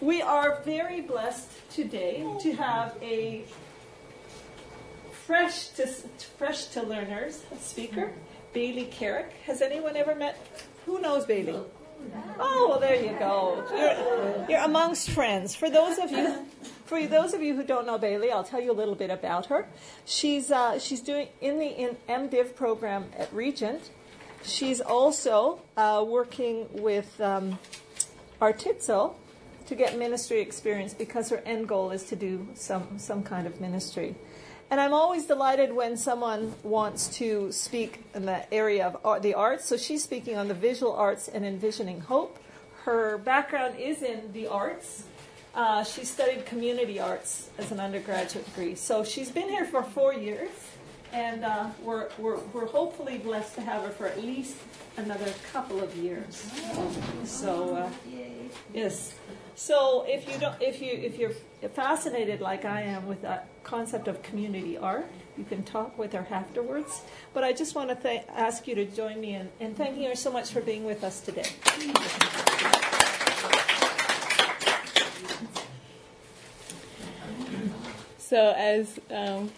We are very blessed today to have a fresh to fresh to learners speaker, Bailey Carrick. Has anyone ever met? Who knows Bailey? Oh, well, there you go. You're, you're amongst friends. For those of you, for those of you who don't know Bailey, I'll tell you a little bit about her. She's uh, she's doing in the in MDiv program at Regent. She's also uh, working with um, to get ministry experience because her end goal is to do some, some kind of ministry. And I'm always delighted when someone wants to speak in the area of art, the arts. So she's speaking on the visual arts and envisioning hope. Her background is in the arts. Uh, she studied community arts as an undergraduate degree. So she's been here for four years, and uh, we're, we're, we're hopefully blessed to have her for at least another couple of years. So, uh, yes. So if you don't, if you if you're fascinated like I am with that concept of community art, you can talk with her afterwards. But I just want to th- ask you to join me in, in thanking her so much for being with us today. So as um,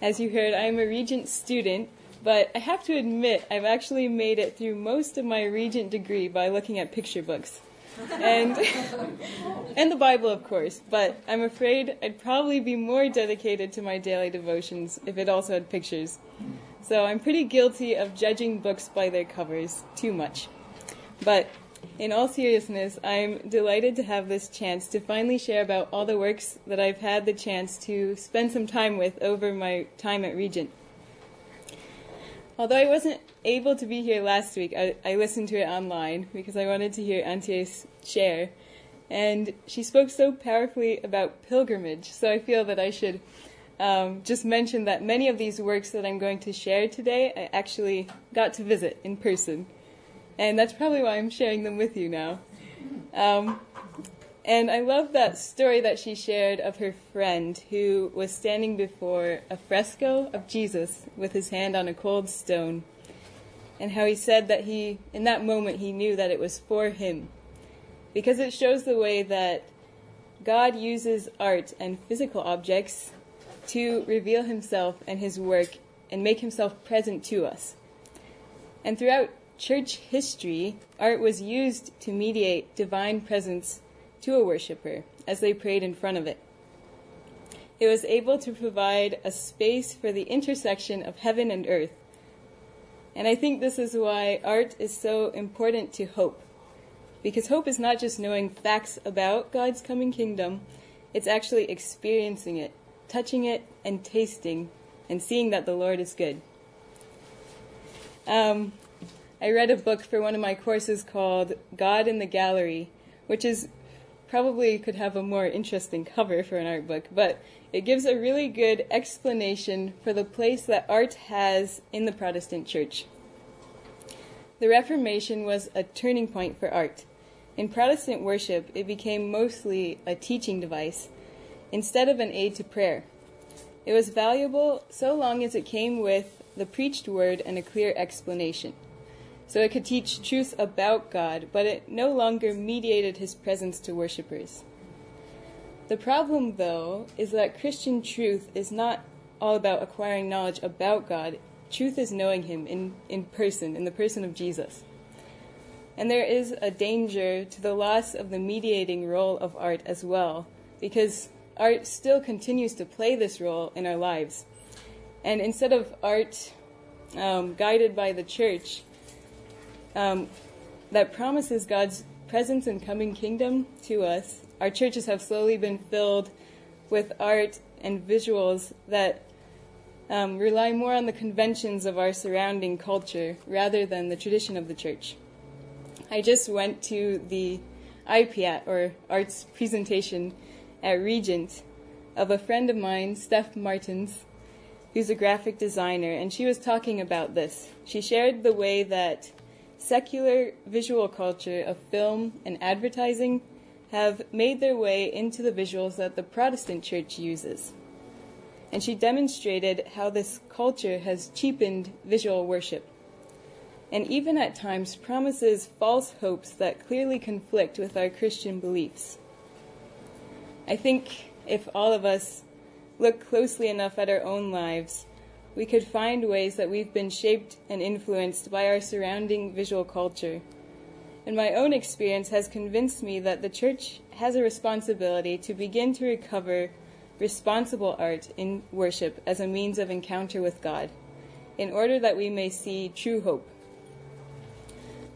as you heard, I'm a Regent student, but I have to admit I've actually made it through most of my Regent degree by looking at picture books and and the Bible, of course. But I'm afraid I'd probably be more dedicated to my daily devotions if it also had pictures. So I'm pretty guilty of judging books by their covers too much. But in all seriousness, I'm delighted to have this chance to finally share about all the works that I've had the chance to spend some time with over my time at Regent. Although I wasn't able to be here last week, I, I listened to it online because I wanted to hear Antie's share. And she spoke so powerfully about pilgrimage, so I feel that I should um, just mention that many of these works that I'm going to share today, I actually got to visit in person. And that's probably why I'm sharing them with you now. Um, and I love that story that she shared of her friend who was standing before a fresco of Jesus with his hand on a cold stone. And how he said that he, in that moment, he knew that it was for him. Because it shows the way that God uses art and physical objects to reveal himself and his work and make himself present to us. And throughout church history, art was used to mediate divine presence to a worshiper as they prayed in front of it. It was able to provide a space for the intersection of heaven and earth. And I think this is why art is so important to hope. Because hope is not just knowing facts about God's coming kingdom, it's actually experiencing it, touching it, and tasting, and seeing that the Lord is good. Um, I read a book for one of my courses called God in the Gallery, which is probably could have a more interesting cover for an art book, but it gives a really good explanation for the place that art has in the Protestant church. The Reformation was a turning point for art. In Protestant worship, it became mostly a teaching device instead of an aid to prayer. It was valuable so long as it came with the preached word and a clear explanation so it could teach truth about God, but it no longer mediated his presence to worshippers. The problem, though, is that Christian truth is not all about acquiring knowledge about God. Truth is knowing him in, in person, in the person of Jesus. And there is a danger to the loss of the mediating role of art as well, because art still continues to play this role in our lives. And instead of art um, guided by the church, um, that promises God's presence and coming kingdom to us. Our churches have slowly been filled with art and visuals that um, rely more on the conventions of our surrounding culture rather than the tradition of the church. I just went to the IPAT, or arts presentation at Regent, of a friend of mine, Steph Martins, who's a graphic designer, and she was talking about this. She shared the way that secular visual culture of film and advertising have made their way into the visuals that the Protestant church uses. And she demonstrated how this culture has cheapened visual worship. and even at times promises false hopes that clearly conflict with our Christian beliefs. I think if all of us look closely enough at our own lives, we could find ways that we've been shaped and influenced by our surrounding visual culture. And my own experience has convinced me that the church has a responsibility to begin to recover responsible art in worship as a means of encounter with God, in order that we may see true hope.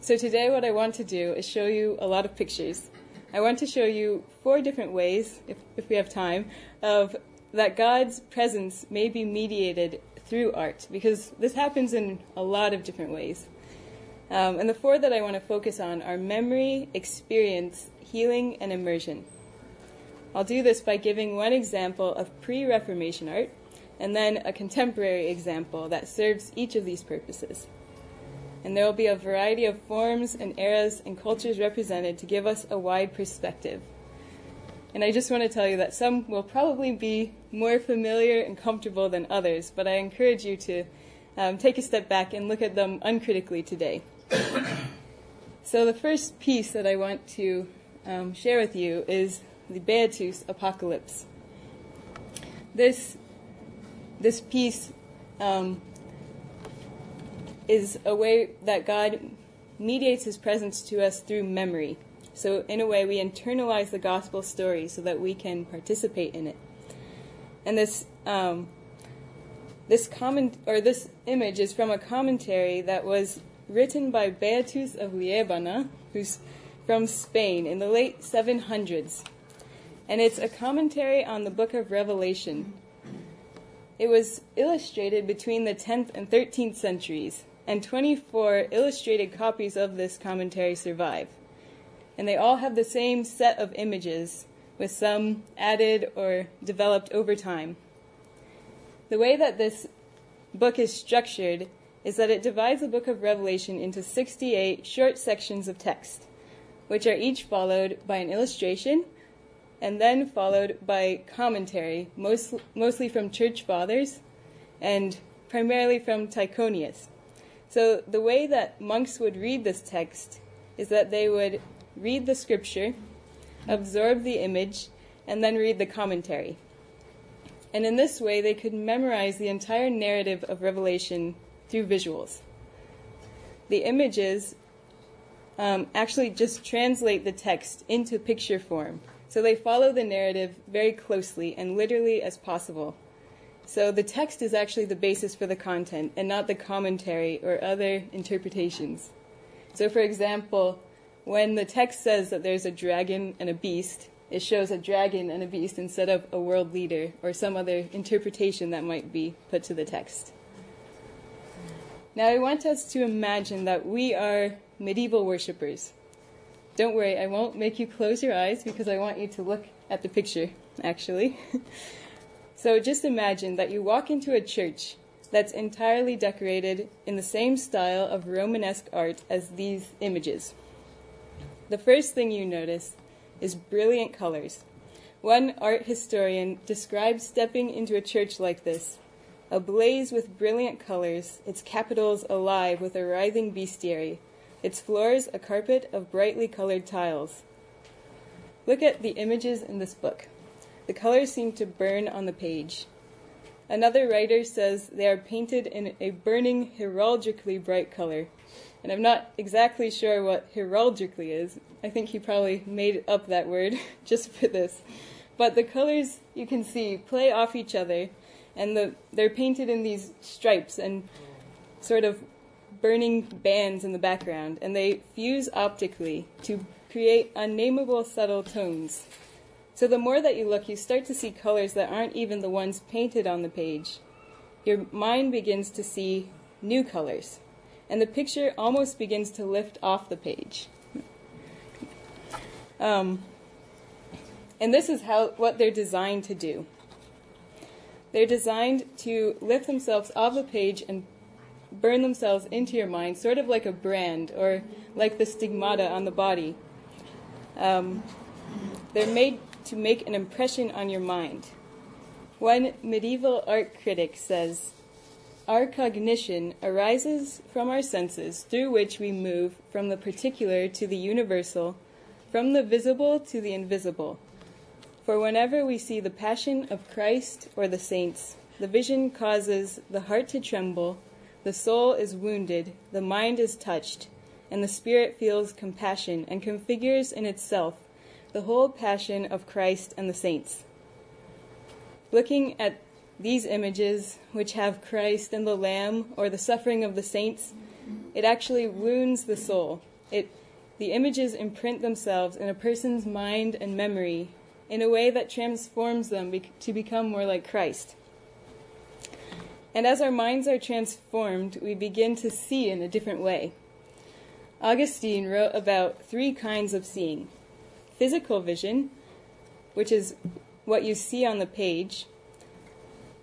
So today what I want to do is show you a lot of pictures. I want to show you four different ways, if, if we have time, of that God's presence may be mediated through art, because this happens in a lot of different ways. Um, and the four that I want to focus on are memory, experience, healing, and immersion. I'll do this by giving one example of pre Reformation art and then a contemporary example that serves each of these purposes. And there will be a variety of forms and eras and cultures represented to give us a wide perspective. And I just want to tell you that some will probably be more familiar and comfortable than others, but I encourage you to um, take a step back and look at them uncritically today. so, the first piece that I want to um, share with you is the Beatus Apocalypse. This, this piece um, is a way that God mediates his presence to us through memory. So, in a way, we internalize the gospel story so that we can participate in it. And this um, this comment or this image is from a commentary that was written by Beatus of Liébana, who's from Spain in the late 700s. And it's a commentary on the book of Revelation. It was illustrated between the 10th and 13th centuries, and 24 illustrated copies of this commentary survive and they all have the same set of images, with some added or developed over time. The way that this book is structured is that it divides the book of Revelation into 68 short sections of text, which are each followed by an illustration and then followed by commentary, most, mostly from church fathers and primarily from Tychonius. So the way that monks would read this text is that they would read the scripture, absorb the image, and then read the commentary. And in this way, they could memorize the entire narrative of Revelation through visuals. The images um, actually just translate the text into picture form. So they follow the narrative very closely and literally as possible. So the text is actually the basis for the content and not the commentary or other interpretations. So, for example, when the text says that there's a dragon and a beast, it shows a dragon and a beast instead of a world leader or some other interpretation that might be put to the text. Now, I want us to imagine that we are medieval worshippers. Don't worry, I won't make you close your eyes because I want you to look at the picture, actually. so just imagine that you walk into a church that's entirely decorated in the same style of Romanesque art as these images. The first thing you notice is brilliant colors. One art historian describes stepping into a church like this ablaze with brilliant colors, its capitals alive with a writhing bestiary, its floors a carpet of brightly colored tiles. Look at the images in this book. The colors seem to burn on the page. Another writer says they are painted in a burning, heraldically bright color. And I'm not exactly sure what heraldically is. I think he probably made up that word just for this. But the colors you can see play off each other, and the, they're painted in these stripes and sort of burning bands in the background, and they fuse optically to create unnameable subtle tones. So the more that you look, you start to see colors that aren't even the ones painted on the page. Your mind begins to see new colors and the picture almost begins to lift off the page. Um, and this is how what they're designed to do. They're designed to lift themselves off the page and burn themselves into your mind, sort of like a brand or like the stigmata on the body. Um, they're made to make an impression on your mind. One medieval art critic says our cognition arises from our senses through which we move from the particular to the universal, from the visible to the invisible. For whenever we see the passion of Christ or the saints, the vision causes the heart to tremble, the soul is wounded, the mind is touched, and the spirit feels compassion and configures in itself the whole passion of Christ and the saints. Looking at these images, which have Christ and the Lamb or the suffering of the saints, it actually wounds the soul. It, the images imprint themselves in a person's mind and memory in a way that transforms them be- to become more like Christ. And as our minds are transformed, we begin to see in a different way. Augustine wrote about three kinds of seeing physical vision, which is what you see on the page,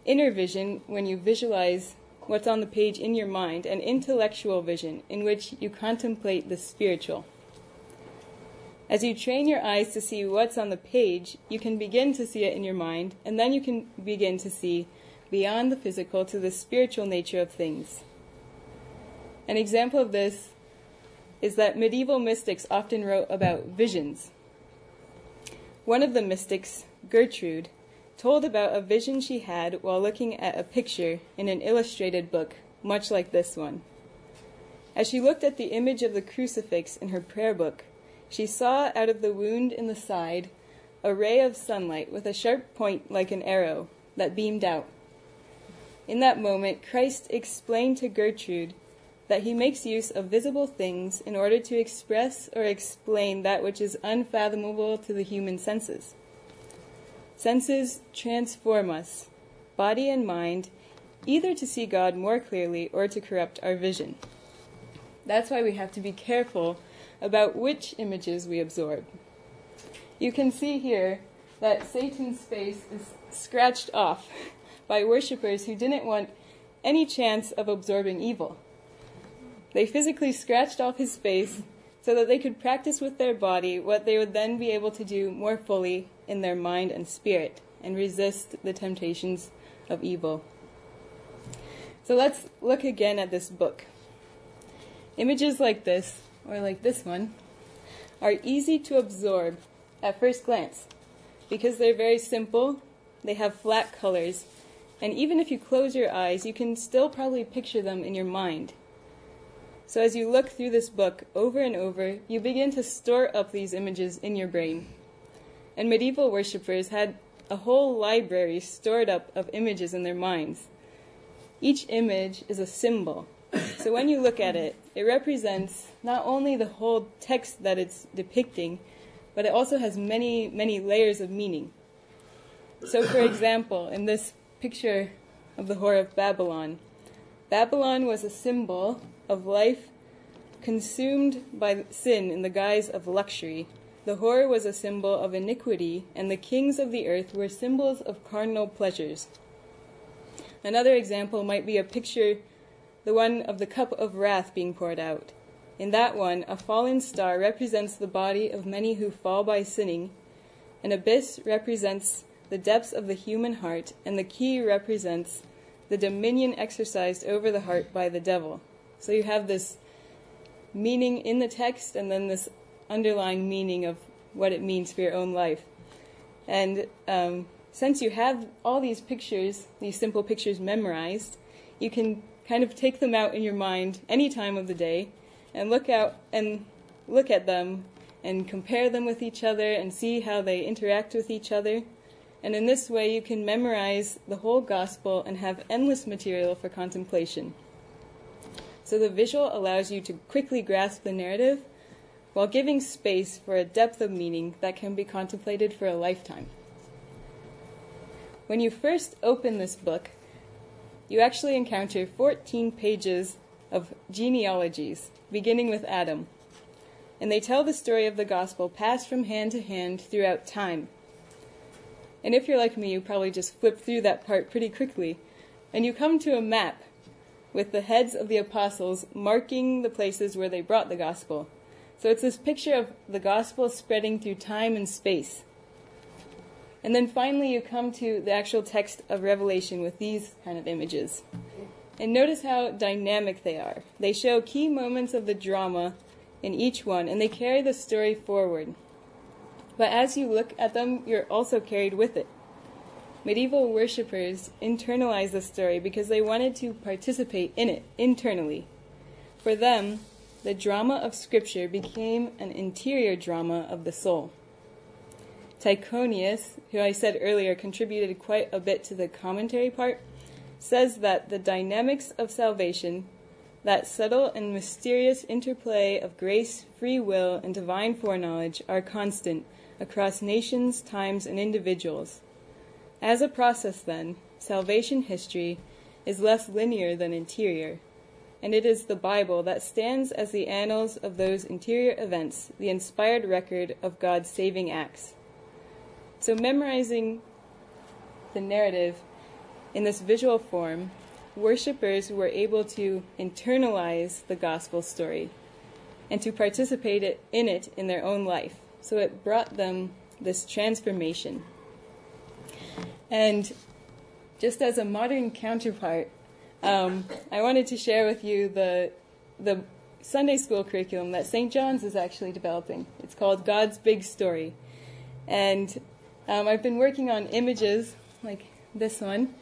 inner vision, when you visualize what's on the page in your mind, and intellectual vision, in which you contemplate the spiritual. As you train your eyes to see what's on the page, you can begin to see it in your mind, and then you can begin to see beyond the physical to the spiritual nature of things. An example of this is that medieval mystics often wrote about visions. One of the mystics, Gertrude, told about a vision she had while looking at a picture in an illustrated book, much like this one. As she looked at the image of the crucifix in her prayer book, she saw out of the wound in the side a ray of sunlight with a sharp point like an arrow that beamed out. In that moment, Christ explained to Gertrude that he makes use of visible things in order to express or explain that which is unfathomable to the human senses. Senses transform us, body and mind, either to see God more clearly or to corrupt our vision. That's why we have to be careful about which images we absorb. You can see here that Satan's face is scratched off by worshippers who didn't want any chance of absorbing evil. They physically scratched off his face so that they could practice with their body what they would then be able to do more fully in their mind and spirit and resist the temptations of evil. So let's look again at this book. Images like this, or like this one, are easy to absorb at first glance because they're very simple, they have flat colors, and even if you close your eyes, you can still probably picture them in your mind. So as you look through this book over and over, you begin to store up these images in your brain. And medieval worshippers had a whole library stored up of images in their minds. Each image is a symbol. So when you look at it, it represents not only the whole text that it's depicting, but it also has many, many layers of meaning. So, for example, in this picture of the Whore of Babylon, Babylon was a symbol of life consumed by sin in the guise of luxury. The whore was a symbol of iniquity, and the kings of the earth were symbols of carnal pleasures. Another example might be a picture, the one of the cup of wrath being poured out. In that one, a fallen star represents the body of many who fall by sinning. An abyss represents the depths of the human heart, and the key represents the dominion exercised over the heart by the devil. So you have this meaning in the text and then this underlying meaning of what it means for your own life. And um, since you have all these pictures, these simple pictures memorized, you can kind of take them out in your mind any time of the day and look out and look at them and compare them with each other and see how they interact with each other. And in this way, you can memorize the whole gospel and have endless material for contemplation. So the visual allows you to quickly grasp the narrative while giving space for a depth of meaning that can be contemplated for a lifetime. When you first open this book, you actually encounter 14 pages of genealogies, beginning with Adam. And they tell the story of the gospel passed from hand to hand throughout time. And if you're like me, you probably just flip through that part pretty quickly, and you come to a map with the heads of the apostles marking the places where they brought the gospel. So it's this picture of the gospel spreading through time and space. And then finally, you come to the actual text of Revelation with these kind of images. And notice how dynamic they are. They show key moments of the drama in each one, and they carry the story forward. But as you look at them, you're also carried with it. Medieval worshippers internalized the story because they wanted to participate in it internally. For them, the drama of Scripture became an interior drama of the soul. Tychonius, who I said earlier contributed quite a bit to the commentary part, says that the dynamics of salvation, that subtle and mysterious interplay of grace, free will, and divine foreknowledge, are constant across nations, times, and individuals. As a process, then, salvation history is less linear than interior, and it is the Bible that stands as the annals of those interior events, the inspired record of God's saving acts. So, memorizing the narrative in this visual form, worshippers were able to internalize the gospel story and to participate in it in their own life. So it brought them this transformation. And just as a modern counterpart, um, I wanted to share with you the the Sunday school curriculum that St. John's is actually developing. It's called God's Big Story, and um, I've been working on images like this one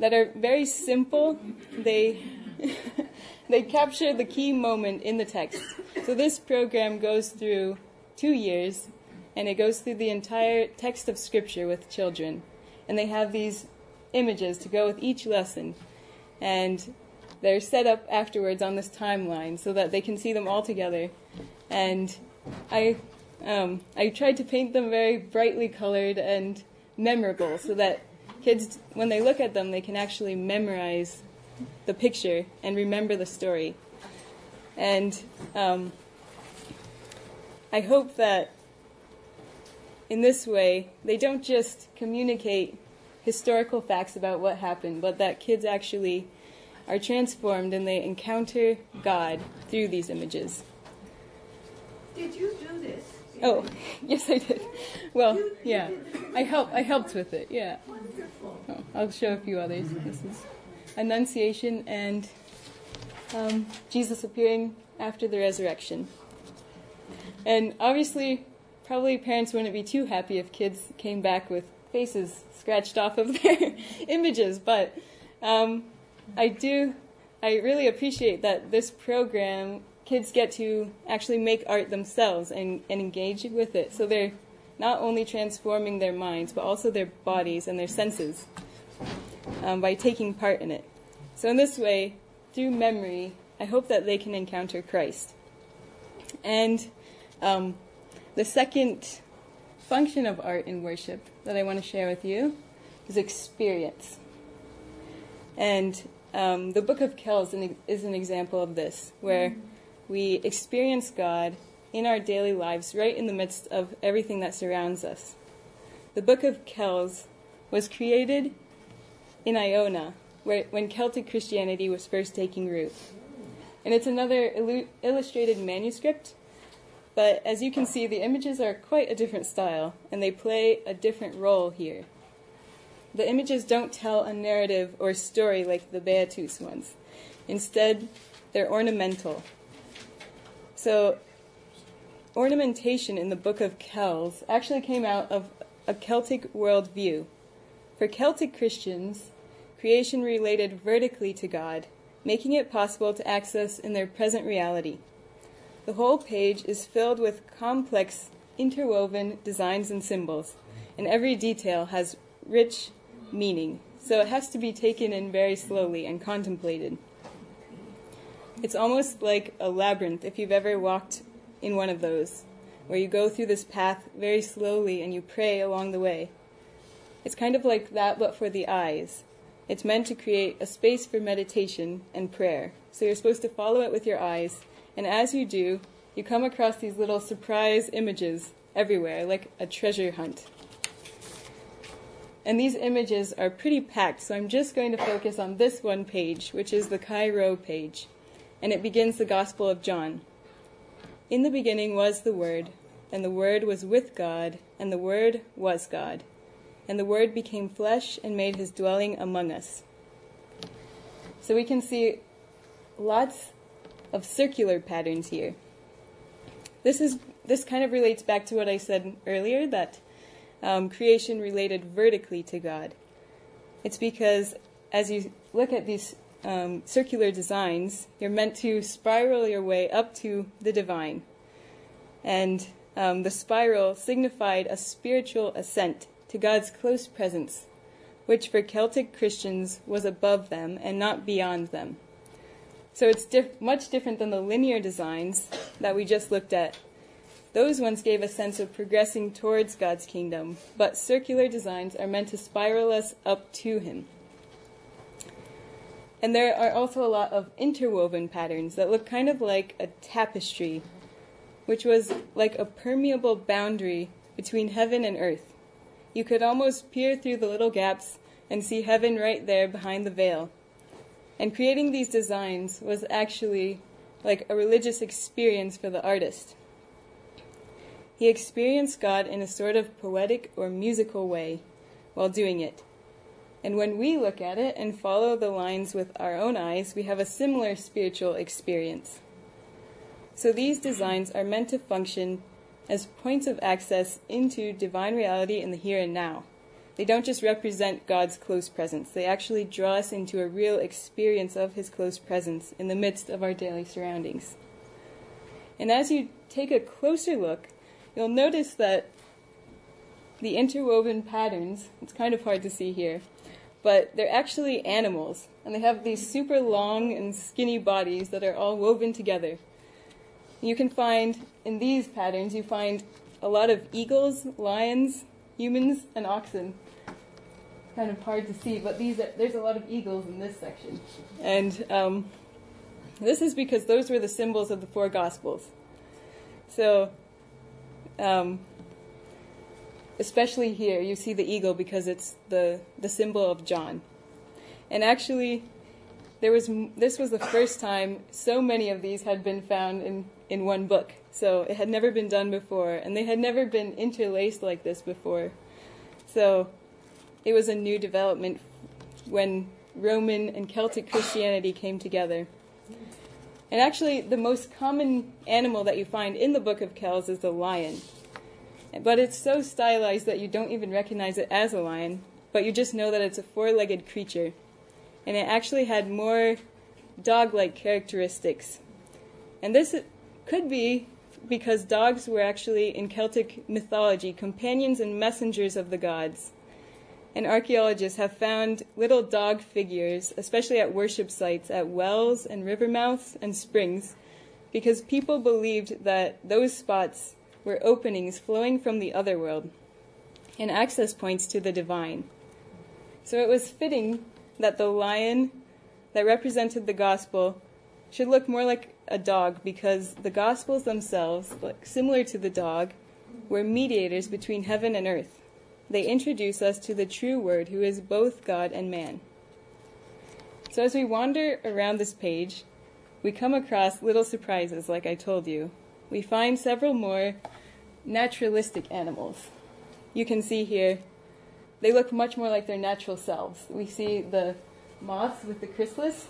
that are very simple. They they capture the key moment in the text. So this program goes through two years, and it goes through the entire text of Scripture with children, and they have these images to go with each lesson, and they're set up afterwards on this timeline so that they can see them all together. And I um, I tried to paint them very brightly colored and memorable so that kids, when they look at them, they can actually memorize the picture and remember the story. And um, I hope that in this way, they don't just communicate historical facts about what happened, but that kids actually are transformed and they encounter God through these images. Did you do this? Oh, yes, I did. Well, yeah, I helped. I helped with it. Yeah. Wonderful. Oh, I'll show a few others. This is Annunciation and um, Jesus appearing after the resurrection. And obviously, probably parents wouldn't be too happy if kids came back with faces scratched off of their images, but um, I do. I really appreciate that this program kids get to actually make art themselves and, and engage with it. So they're not only transforming their minds, but also their bodies and their senses um, by taking part in it. So, in this way, through memory, I hope that they can encounter Christ. And um, the second function of art in worship that I want to share with you is experience. And um, the Book of Kells is an example of this, where we experience God in our daily lives, right in the midst of everything that surrounds us. The Book of Kells was created in Iona, where, when Celtic Christianity was first taking root. And it's another illu- illustrated manuscript, but as you can see, the images are quite a different style, and they play a different role here. The images don't tell a narrative or story like the Beatus ones. Instead, they're ornamental. So, ornamentation in the Book of Kells actually came out of a Celtic worldview. For Celtic Christians, creation related vertically to God, making it possible to access in their present reality. The whole page is filled with complex, interwoven designs and symbols, and every detail has rich meaning, so it has to be taken in very slowly and contemplated. It's almost like a labyrinth if you've ever walked in one of those, where you go through this path very slowly and you pray along the way. It's kind of like that, but for the eyes. It's meant to create a space for meditation and prayer. So you're supposed to follow it with your eyes, and as you do, you come across these little surprise images everywhere, like a treasure hunt. And these images are pretty packed, so I'm just going to focus on this one page, which is the Chi Rho page. And it begins the Gospel of John. In the beginning was the Word, and the Word was with God, and the Word was God. And the Word became flesh and made his dwelling among us. So we can see lots of circular patterns here. This is this kind of relates back to what I said earlier that um, creation related vertically to God. It's because as you look at these um, circular designs, you're meant to spiral your way up to the divine. And um, the spiral signified a spiritual ascent to God's close presence, which for Celtic Christians was above them and not beyond them. So it's diff- much different than the linear designs that we just looked at. Those ones gave a sense of progressing towards God's kingdom, but circular designs are meant to spiral us up to Him. And there are also a lot of interwoven patterns that look kind of like a tapestry, which was like a permeable boundary between heaven and earth. You could almost peer through the little gaps and see heaven right there behind the veil. And creating these designs was actually like a religious experience for the artist. He experienced God in a sort of poetic or musical way while doing it. And when we look at it and follow the lines with our own eyes, we have a similar spiritual experience. So these designs are meant to function as points of access into divine reality in the here and now. They don't just represent God's close presence, they actually draw us into a real experience of His close presence in the midst of our daily surroundings. And as you take a closer look, you'll notice that the interwoven patterns, it's kind of hard to see here, but they're actually animals, and they have these super long and skinny bodies that are all woven together. You can find in these patterns, you find a lot of eagles, lions, humans, and oxen. Kind of hard to see, but these are, there's a lot of eagles in this section, and um, this is because those were the symbols of the four gospels. So, um, especially here, you see the eagle because it's the, the symbol of John. And actually, there was this was the first time so many of these had been found in, in one book. So it had never been done before, and they had never been interlaced like this before. So it was a new development when Roman and Celtic Christianity came together. And actually, the most common animal that you find in the Book of Kells is the lion. But it's so stylized that you don't even recognize it as a lion, but you just know that it's a four legged creature. And it actually had more dog like characteristics. And this could be because dogs were actually, in Celtic mythology, companions and messengers of the gods. And archaeologists have found little dog figures, especially at worship sites, at wells and river mouths and springs, because people believed that those spots were openings flowing from the other world and access points to the divine. So it was fitting that the lion that represented the gospel should look more like a dog because the gospels themselves, like similar to the dog, were mediators between heaven and earth. They introduce us to the true word who is both God and man. So as we wander around this page, we come across little surprises like I told you, we find several more naturalistic animals. You can see here, they look much more like their natural selves. We see the moths with the chrysalis.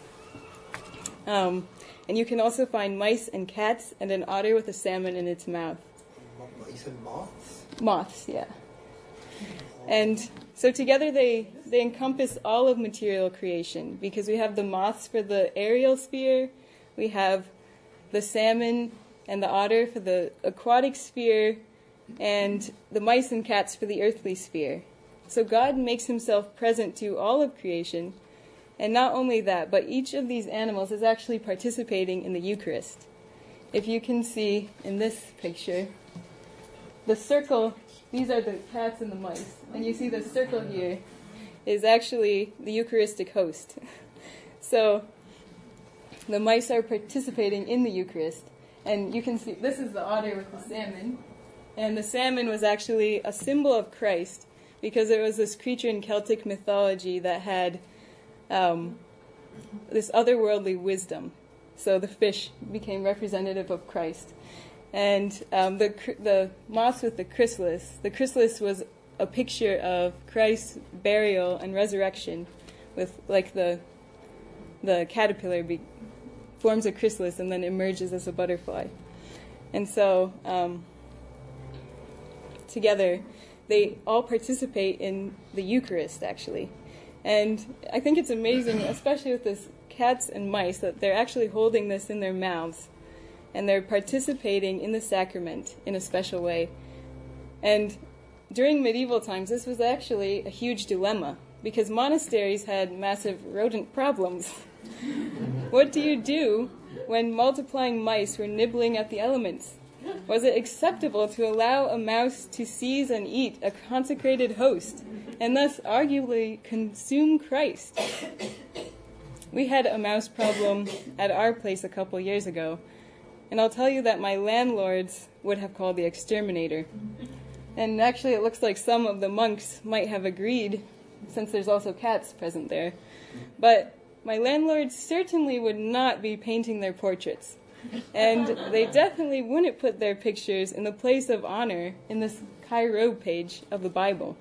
Um, and you can also find mice and cats and an otter with a salmon in its mouth. You said moths? Moths, yeah. And so together they, they encompass all of material creation because we have the moths for the aerial sphere, we have the salmon and the otter for the aquatic sphere, and the mice and cats for the earthly sphere. So God makes himself present to all of creation. And not only that, but each of these animals is actually participating in the Eucharist. If you can see in this picture, the circle, these are the cats and the mice, and you see the circle here is actually the Eucharistic host. so the mice are participating in the Eucharist, and you can see this is the otter with the salmon, and the salmon was actually a symbol of Christ because it was this creature in Celtic mythology that had um, this otherworldly wisdom. So the fish became representative of Christ. And um, the, the moth with the chrysalis, the chrysalis was a picture of Christ's burial and resurrection with like the the caterpillar be, forms a chrysalis and then emerges as a butterfly. And so, um, together, they all participate in the Eucharist, actually. And I think it's amazing, especially with this cats and mice, that they're actually holding this in their mouths and they're participating in the sacrament in a special way. And during medieval times, this was actually a huge dilemma because monasteries had massive rodent problems. what do you do when multiplying mice were nibbling at the elements? Was it acceptable to allow a mouse to seize and eat a consecrated host and thus arguably consume Christ? We had a mouse problem at our place a couple years ago, and I'll tell you that my landlords would have called the exterminator. And actually, it looks like some of the monks might have agreed, since there's also cats present there. But my landlords certainly would not be painting their portraits. And they definitely wouldn't put their pictures in the place of honor in this Chi Rho page of the Bible.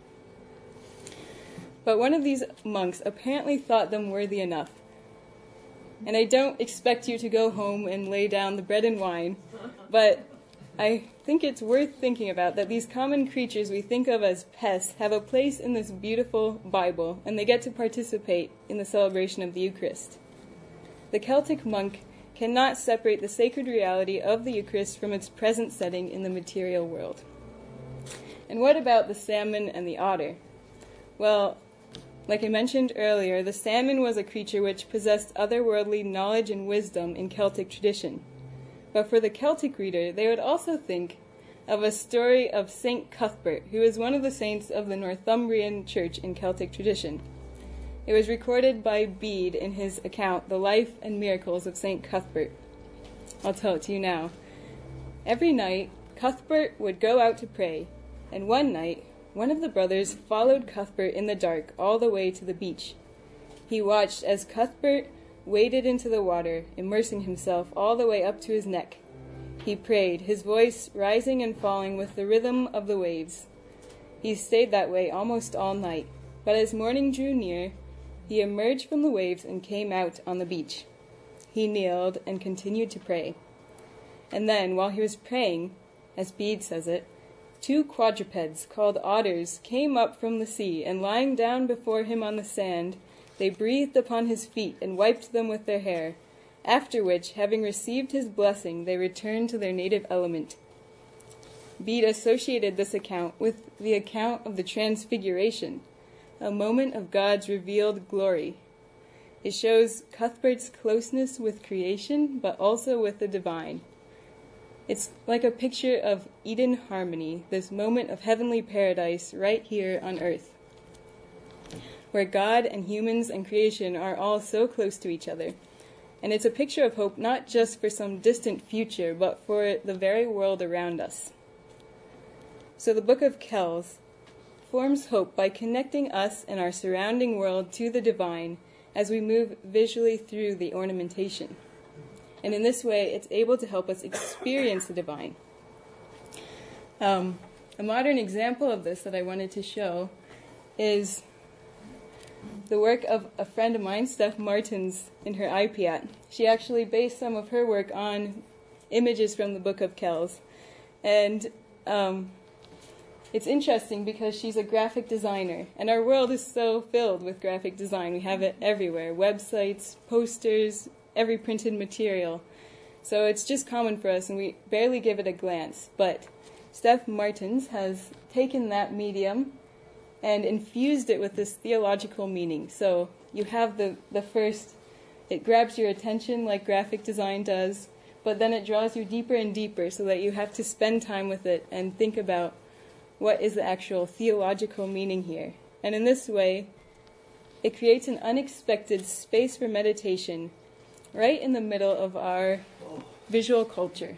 But one of these monks apparently thought them worthy enough. And I don't expect you to go home and lay down the bread and wine, but I think it's worth thinking about that these common creatures we think of as pests have a place in this beautiful Bible, and they get to participate in the celebration of the Eucharist. The Celtic monk cannot separate the sacred reality of the Eucharist from its present setting in the material world. And what about the salmon and the otter? Well, like I mentioned earlier, the salmon was a creature which possessed otherworldly knowledge and wisdom in Celtic tradition. But for the Celtic reader, they would also think of a story of Saint Cuthbert, who is one of the saints of the Northumbrian church in Celtic tradition. It was recorded by Bede in his account, The Life and Miracles of Saint Cuthbert. I'll tell it to you now. Every night, Cuthbert would go out to pray, and one night, one of the brothers followed Cuthbert in the dark all the way to the beach. He watched as Cuthbert waded into the water, immersing himself all the way up to his neck. He prayed, his voice rising and falling with the rhythm of the waves. He stayed that way almost all night, but as morning drew near, he emerged from the waves and came out on the beach. He kneeled and continued to pray. And then, while he was praying, as Bede says it, two quadrupeds called otters came up from the sea, and lying down before him on the sand, they breathed upon his feet and wiped them with their hair, after which, having received his blessing, they returned to their native element. Bede associated this account with the account of the Transfiguration, a moment of God's revealed glory. It shows Cuthbert's closeness with creation, but also with the divine. It's like a picture of Eden harmony, this moment of heavenly paradise right here on earth where God and humans and creation are all so close to each other. And it's a picture of hope not just for some distant future, but for the very world around us. So the Book of Kells forms hope by connecting us and our surrounding world to the divine as we move visually through the ornamentation. And in this way, it's able to help us experience the divine. Um, a modern example of this that I wanted to show is the work of a friend of mine, Steph Martins, in her IPAT. She actually based some of her work on images from the Book of Kells. And um, it's interesting because she's a graphic designer, and our world is so filled with graphic design. We have it everywhere websites, posters, every printed material. So it's just common for us, and we barely give it a glance. But Steph Martins has taken that medium and infused it with this theological meaning. So you have the, the first, it grabs your attention like graphic design does, but then it draws you deeper and deeper so that you have to spend time with it and think about what is the actual theological meaning here. And in this way, it creates an unexpected space for meditation right in the middle of our visual culture.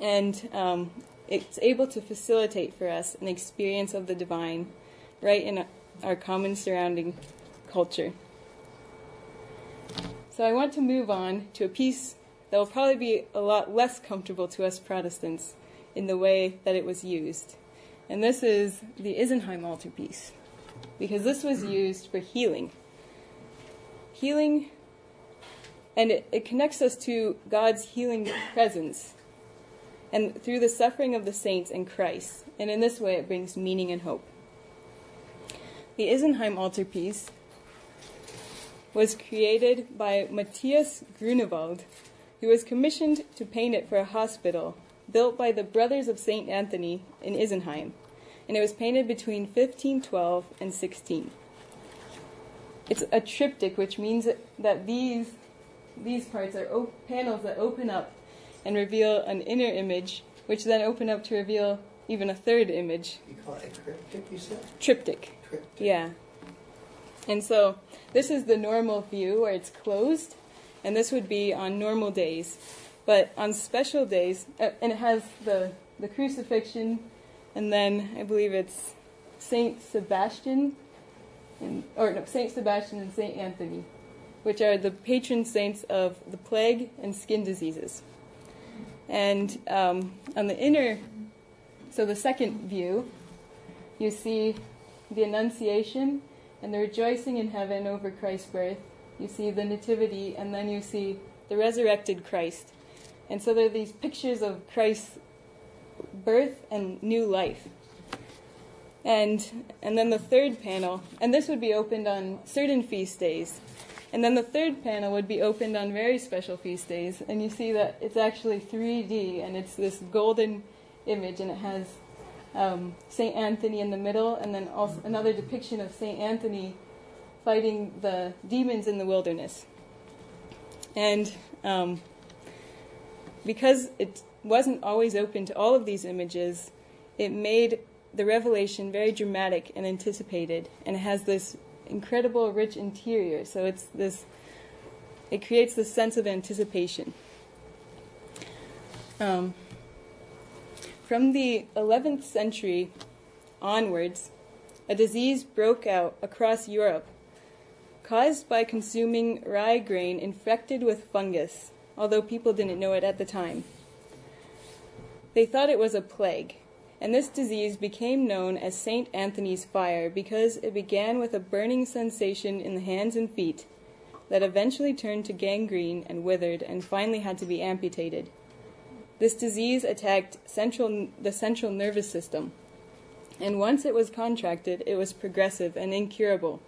And um, it's able to facilitate for us an experience of the divine right in our common surrounding culture. So I want to move on to a piece that will probably be a lot less comfortable to us Protestants in the way that it was used. And this is the Isenheim altarpiece, because this was used for healing. Healing, and it, it connects us to God's healing presence, and through the suffering of the saints in Christ. And in this way, it brings meaning and hope. The Isenheim altarpiece was created by Matthias Grunewald, who was commissioned to paint it for a hospital built by the Brothers of St. Anthony in Isenheim, and it was painted between 1512 and 16. It's a triptych, which means that these, these parts are op- panels that open up and reveal an inner image, which then open up to reveal even a third image. You call it a cryptic, you said? Triptych. Cryptic. Yeah. And so this is the normal view where it's closed, and this would be on normal days. But on special days, uh, and it has the, the crucifixion, and then I believe it's Saint Sebastian, and, or no, Saint Sebastian and Saint Anthony, which are the patron saints of the plague and skin diseases. And um, on the inner, so the second view, you see the Annunciation and the rejoicing in heaven over Christ's birth. You see the Nativity, and then you see the resurrected Christ. And so there are these pictures of Christ's birth and new life. And and then the third panel, and this would be opened on certain feast days. And then the third panel would be opened on very special feast days, and you see that it's actually 3D, and it's this golden image, and it has um, Saint Anthony in the middle, and then also another depiction of Saint Anthony fighting the demons in the wilderness. And um, because it wasn't always open to all of these images, it made the revelation very dramatic and anticipated, and it has this incredible, rich interior. So it's this, it creates this sense of anticipation. Um, from the 11th century onwards, a disease broke out across Europe caused by consuming rye grain infected with fungus, although people didn't know it at the time. They thought it was a plague, and this disease became known as St. Anthony's fire because it began with a burning sensation in the hands and feet that eventually turned to gangrene and withered and finally had to be amputated. This disease attacked central, the central nervous system, and once it was contracted, it was progressive and incurable.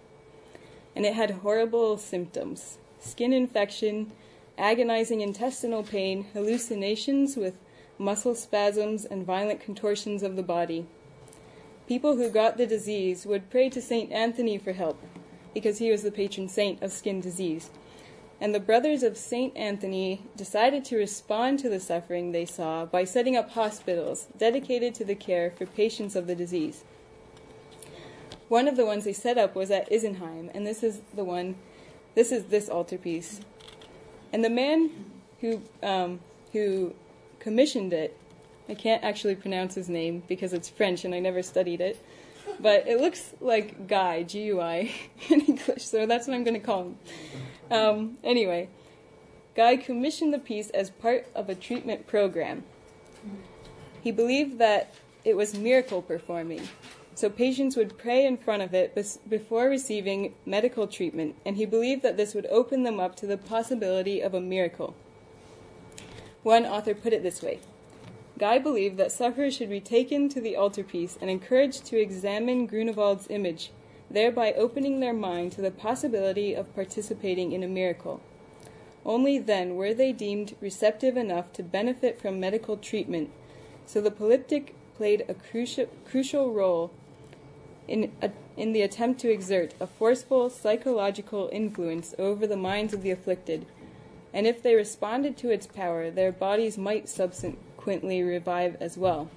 And it had horrible symptoms skin infection, agonizing intestinal pain, hallucinations with muscle spasms, and violent contortions of the body. People who got the disease would pray to St. Anthony for help, because he was the patron saint of skin disease. And the brothers of St. Anthony decided to respond to the suffering they saw by setting up hospitals dedicated to the care for patients of the disease. One of the ones they set up was at Isenheim, and this is the one, this is this altarpiece. And the man who, um, who commissioned it, I can't actually pronounce his name because it's French and I never studied it, but it looks like Guy, G U I, in English, so that's what I'm going to call him. Um, anyway, Guy commissioned the piece as part of a treatment program. He believed that it was miracle performing, so patients would pray in front of it before receiving medical treatment, and he believed that this would open them up to the possibility of a miracle. One author put it this way Guy believed that sufferers should be taken to the altarpiece and encouraged to examine Grunewald's image, thereby opening their mind to the possibility of participating in a miracle. Only then were they deemed receptive enough to benefit from medical treatment, so the polyptych played a crucial, crucial role in, a, in the attempt to exert a forceful psychological influence over the minds of the afflicted and if they responded to its power, their bodies might subsequently revive as well.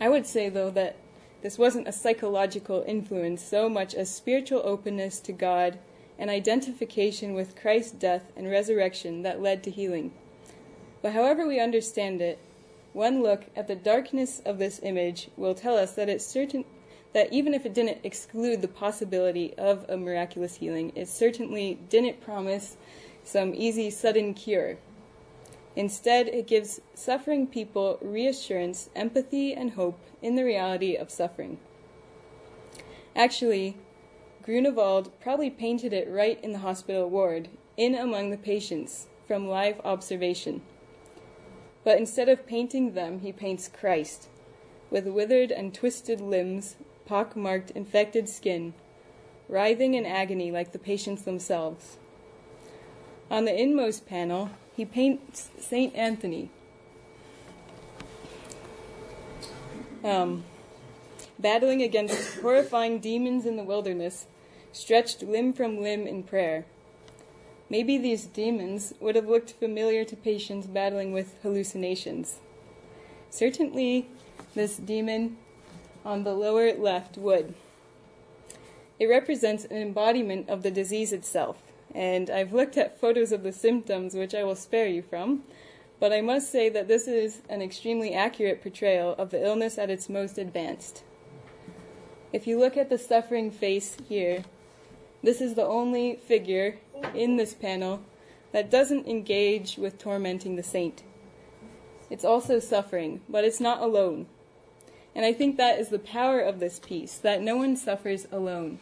I would say, though, that this wasn't a psychological influence so much as spiritual openness to God and identification with Christ's death and resurrection that led to healing. But however we understand it, one look at the darkness of this image will tell us that it's certain that even if it didn't exclude the possibility of a miraculous healing, it certainly didn't promise some easy, sudden cure. Instead, it gives suffering people reassurance, empathy, and hope in the reality of suffering. Actually, Grunewald probably painted it right in the hospital ward, in among the patients, from live observation. But instead of painting them, he paints Christ, with withered and twisted limbs, pock-marked, infected skin, writhing in agony like the patients themselves. On the inmost panel, he paints Saint Anthony, um, battling against horrifying demons in the wilderness, stretched limb from limb in prayer. Maybe these demons would have looked familiar to patients battling with hallucinations. Certainly, this demon on the lower left would. It represents an embodiment of the disease itself, and I've looked at photos of the symptoms, which I will spare you from, but I must say that this is an extremely accurate portrayal of the illness at its most advanced. If you look at the suffering face here, this is the only figure in this panel that doesn't engage with tormenting the saint. It's also suffering, but it's not alone. And I think that is the power of this piece, that no one suffers alone.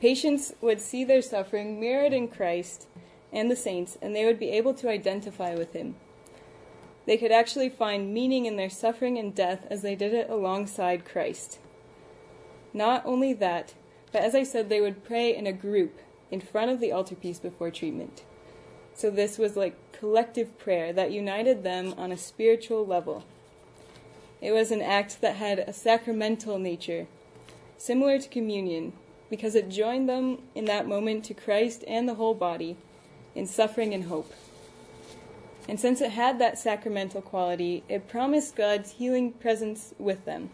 Patients would see their suffering mirrored in Christ and the saints, and they would be able to identify with him. They could actually find meaning in their suffering and death as they did it alongside Christ. Not only that, but as I said, they would pray in a group in front of the altarpiece before treatment. So this was like collective prayer that united them on a spiritual level. It was an act that had a sacramental nature, similar to communion, because it joined them in that moment to Christ and the whole body in suffering and hope. And since it had that sacramental quality, it promised God's healing presence with them.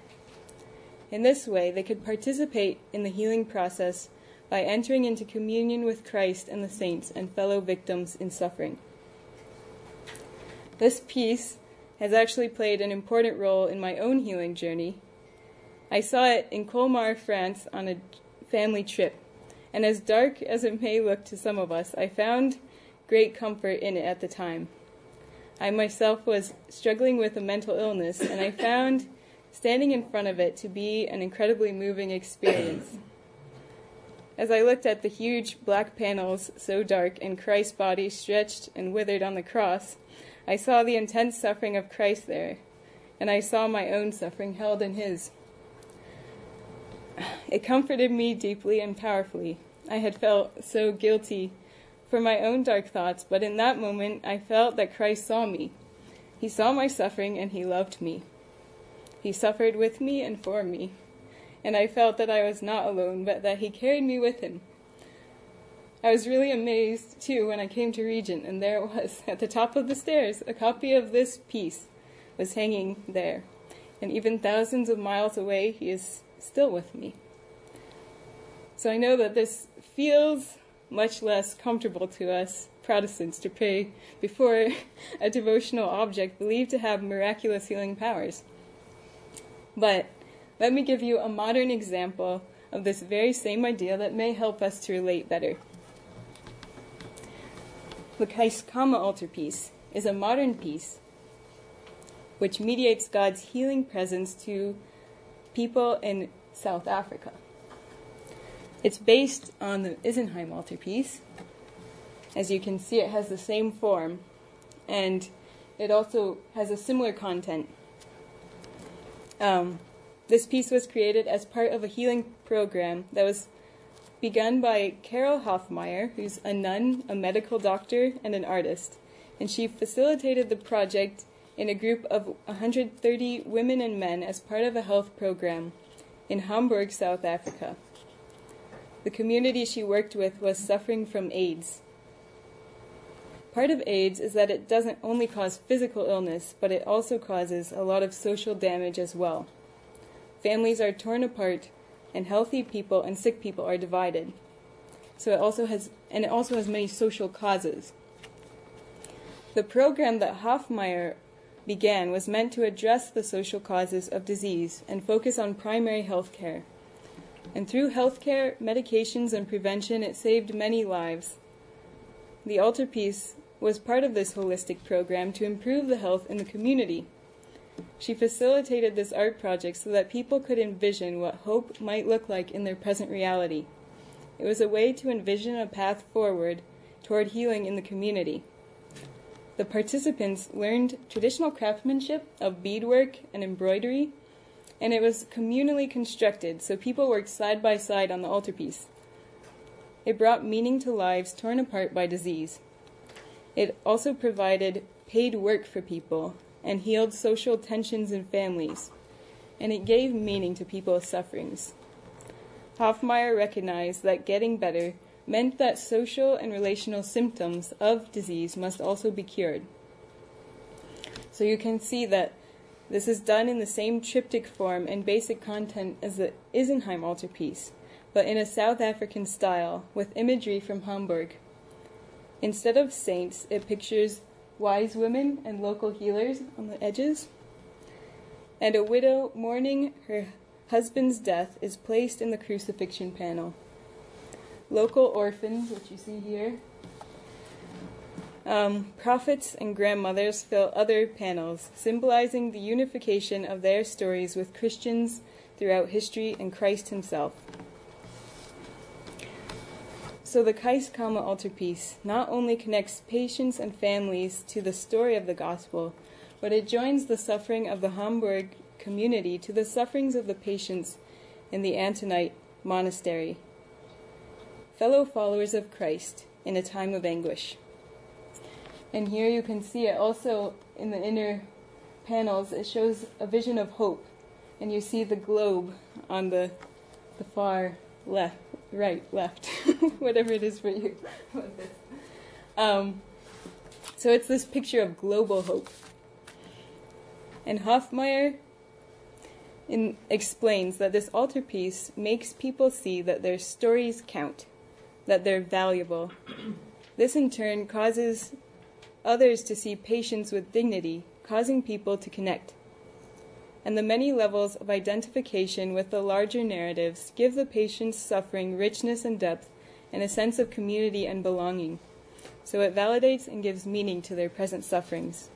In this way, they could participate in the healing process by entering into communion with Christ and the saints and fellow victims in suffering. This piece has actually played an important role in my own healing journey. I saw it in Colmar, France, on a family trip, and as dark as it may look to some of us, I found great comfort in it at the time. I myself was struggling with a mental illness, and I found standing in front of it to be an incredibly moving experience. As I looked at the huge black panels, so dark, and Christ's body stretched and withered on the cross, I saw the intense suffering of Christ there, and I saw my own suffering held in His. It comforted me deeply and powerfully. I had felt so guilty for my own dark thoughts, but in that moment I felt that Christ saw me. He saw my suffering and He loved me. He suffered with me and for me and I felt that I was not alone, but that he carried me with him. I was really amazed, too, when I came to Regent, and there it was, at the top of the stairs, a copy of this piece was hanging there. And even thousands of miles away, he is still with me. So I know that this feels much less comfortable to us Protestants to pray before a devotional object believed to have miraculous healing powers. But let me give you a modern example of this very same idea that may help us to relate better. The Keiskamma altarpiece is a modern piece which mediates God's healing presence to people in South Africa. It's based on the Isenheim altarpiece. As you can see, it has the same form, and it also has a similar content. Um, this piece was created as part of a healing program that was begun by Carol Hofmeyr, who's a nun, a medical doctor, and an artist. And she facilitated the project in a group of 130 women and men as part of a health program in Hamburg, South Africa. The community she worked with was suffering from AIDS. Part of AIDS is that it doesn't only cause physical illness, but it also causes a lot of social damage as well. Families are torn apart, and healthy people and sick people are divided. So it also has, and it also has many social causes. The program that Hofmeyr began was meant to address the social causes of disease and focus on primary health care. And through health care, medications, and prevention, it saved many lives. The altarpiece was part of this holistic program to improve the health in the community. She facilitated this art project so that people could envision what hope might look like in their present reality. It was a way to envision a path forward toward healing in the community. The participants learned traditional craftsmanship of beadwork and embroidery, and it was communally constructed, so people worked side by side on the altarpiece. It brought meaning to lives torn apart by disease. It also provided paid work for people and healed social tensions in families, and it gave meaning to people's sufferings. Hofmeyr recognized that getting better meant that social and relational symptoms of disease must also be cured. So you can see that this is done in the same triptych form and basic content as the Isenheim altarpiece, but in a South African style with imagery from Hamburg. Instead of saints, it pictures wise women and local healers on the edges. And a widow mourning her husband's death is placed in the crucifixion panel. Local orphans, which you see here, um, prophets and grandmothers fill other panels, symbolizing the unification of their stories with Christians throughout history and Christ Himself. So the Keiskamma altarpiece not only connects patients and families to the story of the gospel, but it joins the suffering of the Hamburg community to the sufferings of the patients in the Antonite monastery, fellow followers of Christ in a time of anguish. And here you can see it also in the inner panels, it shows a vision of hope. And you see the globe on the, the far left, right, left, whatever it is for you. um, so it's this picture of global hope. And Hofmeyr in, explains that this altarpiece makes people see that their stories count, that they're valuable. This in turn causes others to see patients with dignity, causing people to connect. And the many levels of identification with the larger narratives give the patient's suffering richness and depth and a sense of community and belonging. So it validates and gives meaning to their present sufferings.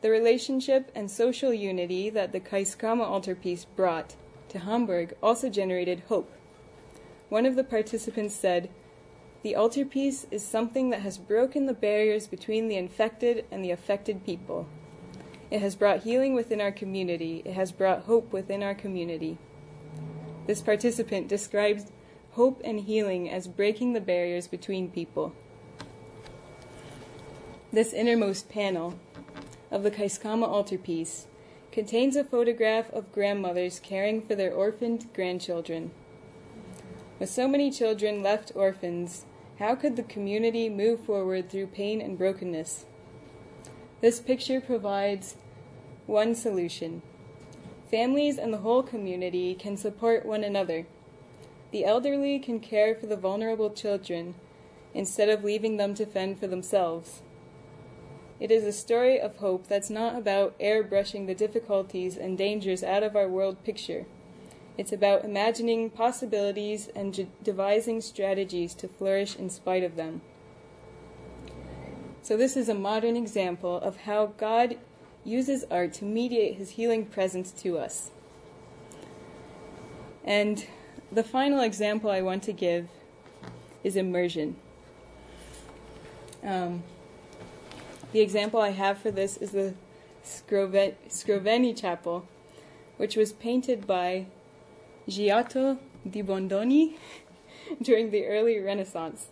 The relationship and social unity that the Keiskamma altarpiece brought to Hamburg also generated hope. One of the participants said, The altarpiece is something that has broken the barriers between the infected and the affected people. It has brought healing within our community. It has brought hope within our community. This participant describes hope and healing as breaking the barriers between people. This innermost panel of the Keiskamma altarpiece contains a photograph of grandmothers caring for their orphaned grandchildren. With so many children left orphans, how could the community move forward through pain and brokenness? This picture provides one solution. Families and the whole community can support one another. The elderly can care for the vulnerable children instead of leaving them to fend for themselves. It is a story of hope that's not about airbrushing the difficulties and dangers out of our world picture. It's about imagining possibilities and devising strategies to flourish in spite of them. So, this is a modern example of how God uses art to mediate his healing presence to us. And the final example I want to give is immersion. Um, the example I have for this is the Scrovegni Chapel, which was painted by Giotto di Bondone during the early Renaissance.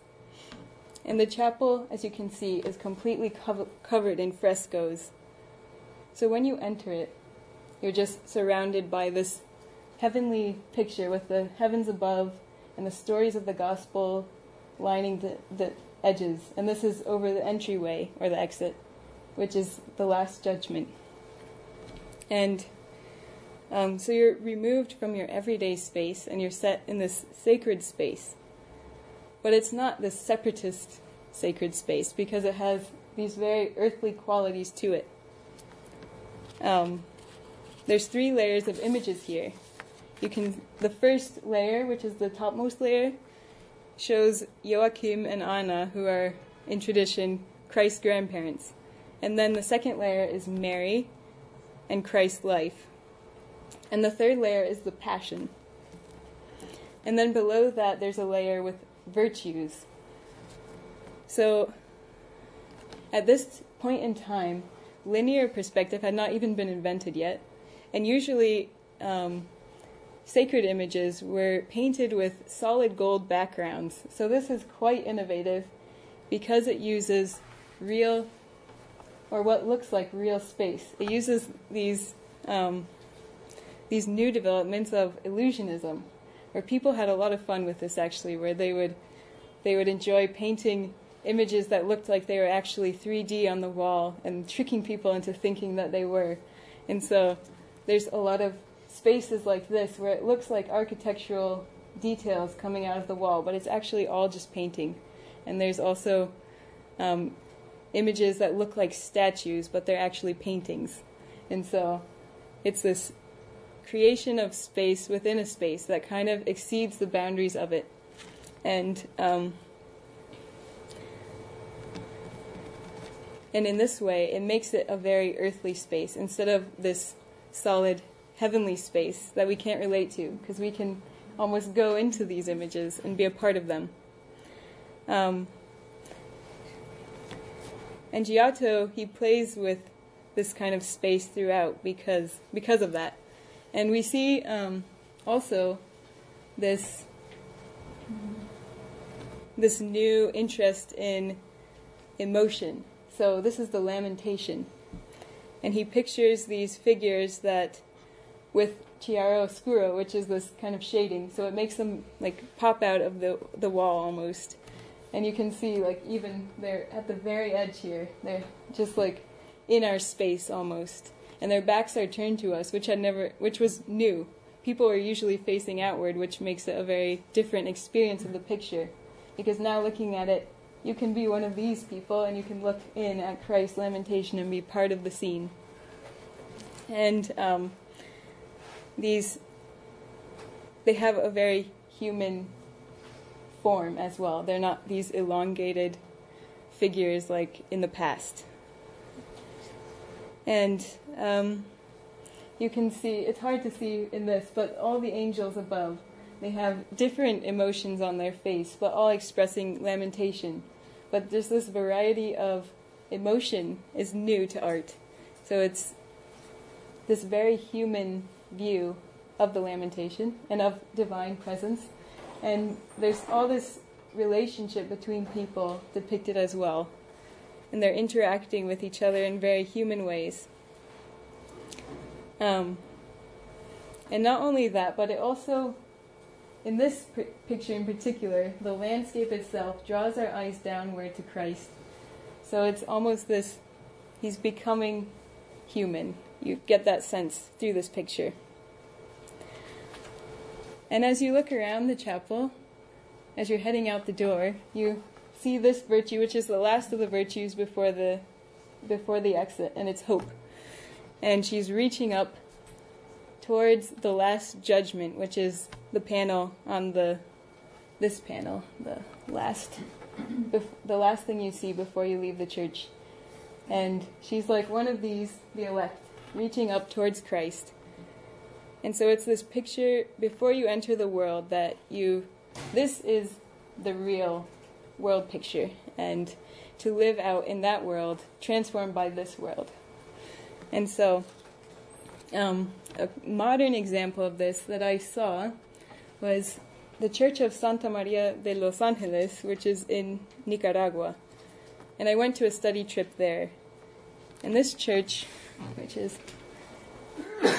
And the chapel, as you can see, is completely co- covered in frescoes. So when you enter it, you're just surrounded by this heavenly picture with the heavens above and the stories of the gospel lining the, the edges, and this is over the entryway or the exit, which is the last judgment. And um, so you're removed from your everyday space and you're set in this sacred space. But it's not this separatist sacred space because it has these very earthly qualities to it. Um, there's three layers of images here. You can the first layer, which is the topmost layer, shows Joachim and Anna, who are, in tradition, Christ's grandparents. And then the second layer is Mary, and Christ's life. And the third layer is the passion. And then below that, there's a layer with virtues. So, at this point in time, linear perspective had not even been invented yet. And usually, um, sacred images were painted with solid gold backgrounds. So, this is quite innovative because it uses real, or what looks like real space. It uses these, um, these new developments of illusionism, where people had a lot of fun with this actually, where they would, they would enjoy painting images that looked like they were actually 3D on the wall and tricking people into thinking that they were. And so there's a lot of spaces like this where it looks like architectural details coming out of the wall, but it's actually all just painting. And there's also um, images that look like statues, but they're actually paintings. And so it's this creation of space within a space that kind of exceeds the boundaries of it. And um, and in this way, it makes it a very earthly space instead of this solid heavenly space that we can't relate to because we can almost go into these images and be a part of them. Um, and Giotto, he plays with this kind of space throughout because because of that, and we see um, also this this new interest in emotion. So this is the lamentation, and he pictures these figures that with chiaroscuro, which is this kind of shading, so it makes them like pop out of the the wall almost. And you can see like even they're at the very edge here. They're just like in our space almost. And their backs are turned to us, which had never which was new. People are usually facing outward, which makes it a very different experience of the picture. Because now looking at it, you can be one of these people and you can look in at Christ's lamentation and be part of the scene. And um, these they have a very human form as well. They're not these elongated figures like in the past. And um, you can see, it's hard to see in this, but all the angels above, they have different emotions on their face, but all expressing lamentation. But there's this variety of emotion is new to art. So it's this very human view of the lamentation and of divine presence. And there's all this relationship between people depicted as well. And they're interacting with each other in very human ways. Um, and not only that, but it also, in this picture in particular, the landscape itself draws our eyes downward to Christ. So it's almost this, he's becoming human. You get that sense through this picture. And as you look around the chapel, as you're heading out the door, you see this virtue, which is the last of the virtues before the before the exit, and it's hope. And she's reaching up towards the last judgment, which is the panel on the this panel, the last the last thing you see before you leave the church. And she's like one of these, the elect, reaching up towards Christ. And so it's this picture before you enter the world that you, this is the real world picture. And to live out in that world, transformed by this world. And so, um, a modern example of this that I saw was the Church of Santa Maria de los Angeles, which is in Nicaragua. And I went to a study trip there. And this church, which is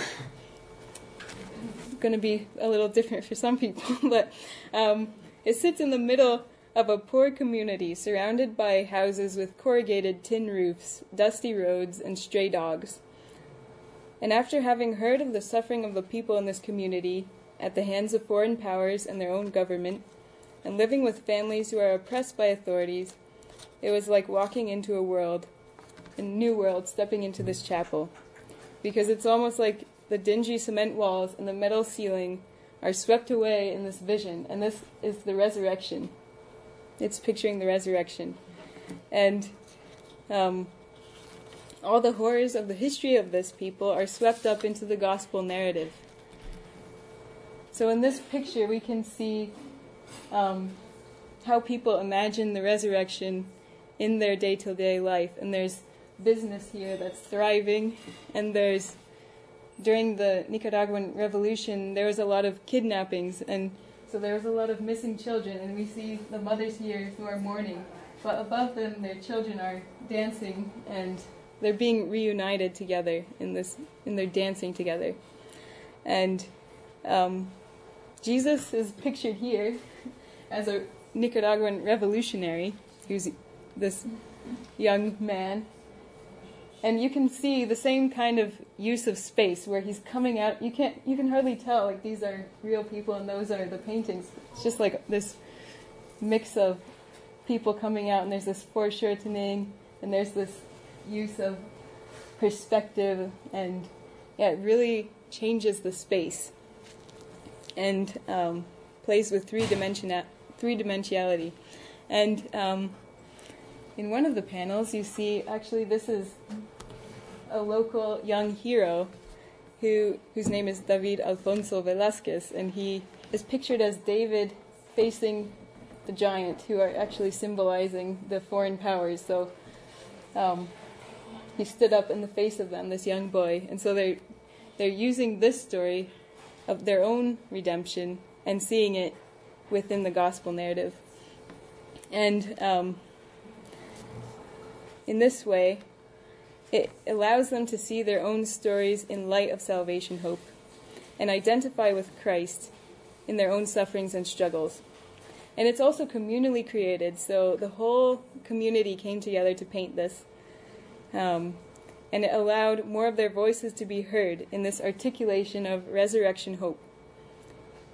going to be a little different for some people, but um, it sits in the middle of a poor community surrounded by houses with corrugated tin roofs, dusty roads, and stray dogs. And after having heard of the suffering of the people in this community at the hands of foreign powers and their own government, and living with families who are oppressed by authorities, it was like walking into a world, a new world, stepping into this chapel. Because it's almost like the dingy cement walls and the metal ceiling are swept away in this vision, and this is the resurrection. It's picturing the resurrection. And um, all the horrors of the history of this people are swept up into the gospel narrative. So in this picture, we can see um, how people imagine the resurrection in their day to day life. And there's business here that's thriving, and there's during the Nicaraguan Revolution, there was a lot of kidnappings, and so there was a lot of missing children, and we see the mothers here who are mourning, but above them, their children are dancing, and they're being reunited together in this, in their dancing together, and um, Jesus is pictured here as a Nicaraguan revolutionary who's this young man. And you can see the same kind of use of space where he's coming out. You can't you can hardly tell like these are real people and those are the paintings. It's just like this mix of people coming out and there's this foreshortening and there's this use of perspective and yeah it really changes the space and um, plays with three dimension three dimensionality. And um, in one of the panels you see actually this is a local young hero who whose name is David Alfonso Velasquez, and he is pictured as David facing the giant, who are actually symbolizing the foreign powers. So um, he stood up in the face of them, this young boy, and so they they're using this story of their own redemption and seeing it within the gospel narrative. And um, in this way, it allows them to see their own stories in light of salvation hope and identify with Christ in their own sufferings and struggles. And it's also communally created, so the whole community came together to paint this. Um, and it allowed more of their voices to be heard in this articulation of resurrection hope.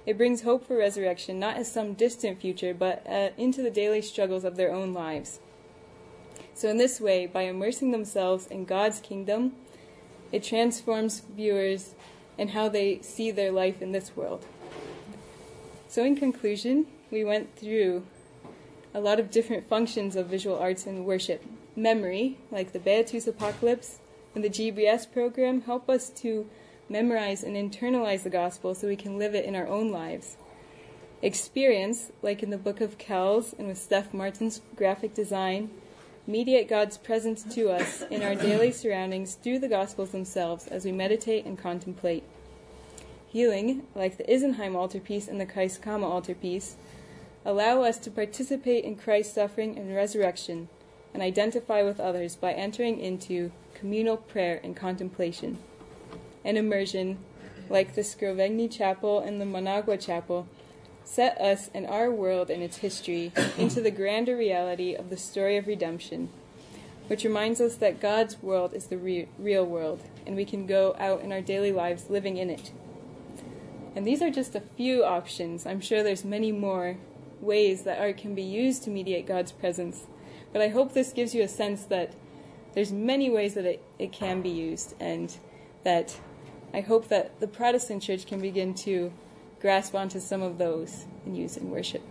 It brings hope for resurrection not as some distant future, but uh, into the daily struggles of their own lives. So, in this way, by immersing themselves in God's kingdom, it transforms viewers and how they see their life in this world. So, in conclusion, we went through a lot of different functions of visual arts and worship. Memory, like the Beatus Apocalypse and the GBS program, help us to memorize and internalize the gospel so we can live it in our own lives. Experience, like in the Book of Kells and with Steph Martin's graphic design, mediate God's presence to us in our daily surroundings through the Gospels themselves as we meditate and contemplate. Healing, like the Isenheim altarpiece and the Keiskamma altarpiece, allow us to participate in Christ's suffering and resurrection and identify with others by entering into communal prayer and contemplation. An immersion, like the Scrovegni Chapel and the Managua Chapel, set us and our world and its history into the grander reality of the story of redemption, which reminds us that God's world is the re- real world, and we can go out in our daily lives living in it. And these are just a few options. I'm sure there's many more ways that art can be used to mediate God's presence. But I hope this gives you a sense that there's many ways that it, it can be used and that I hope that the Protestant church can begin to grasp onto some of those and use in worship.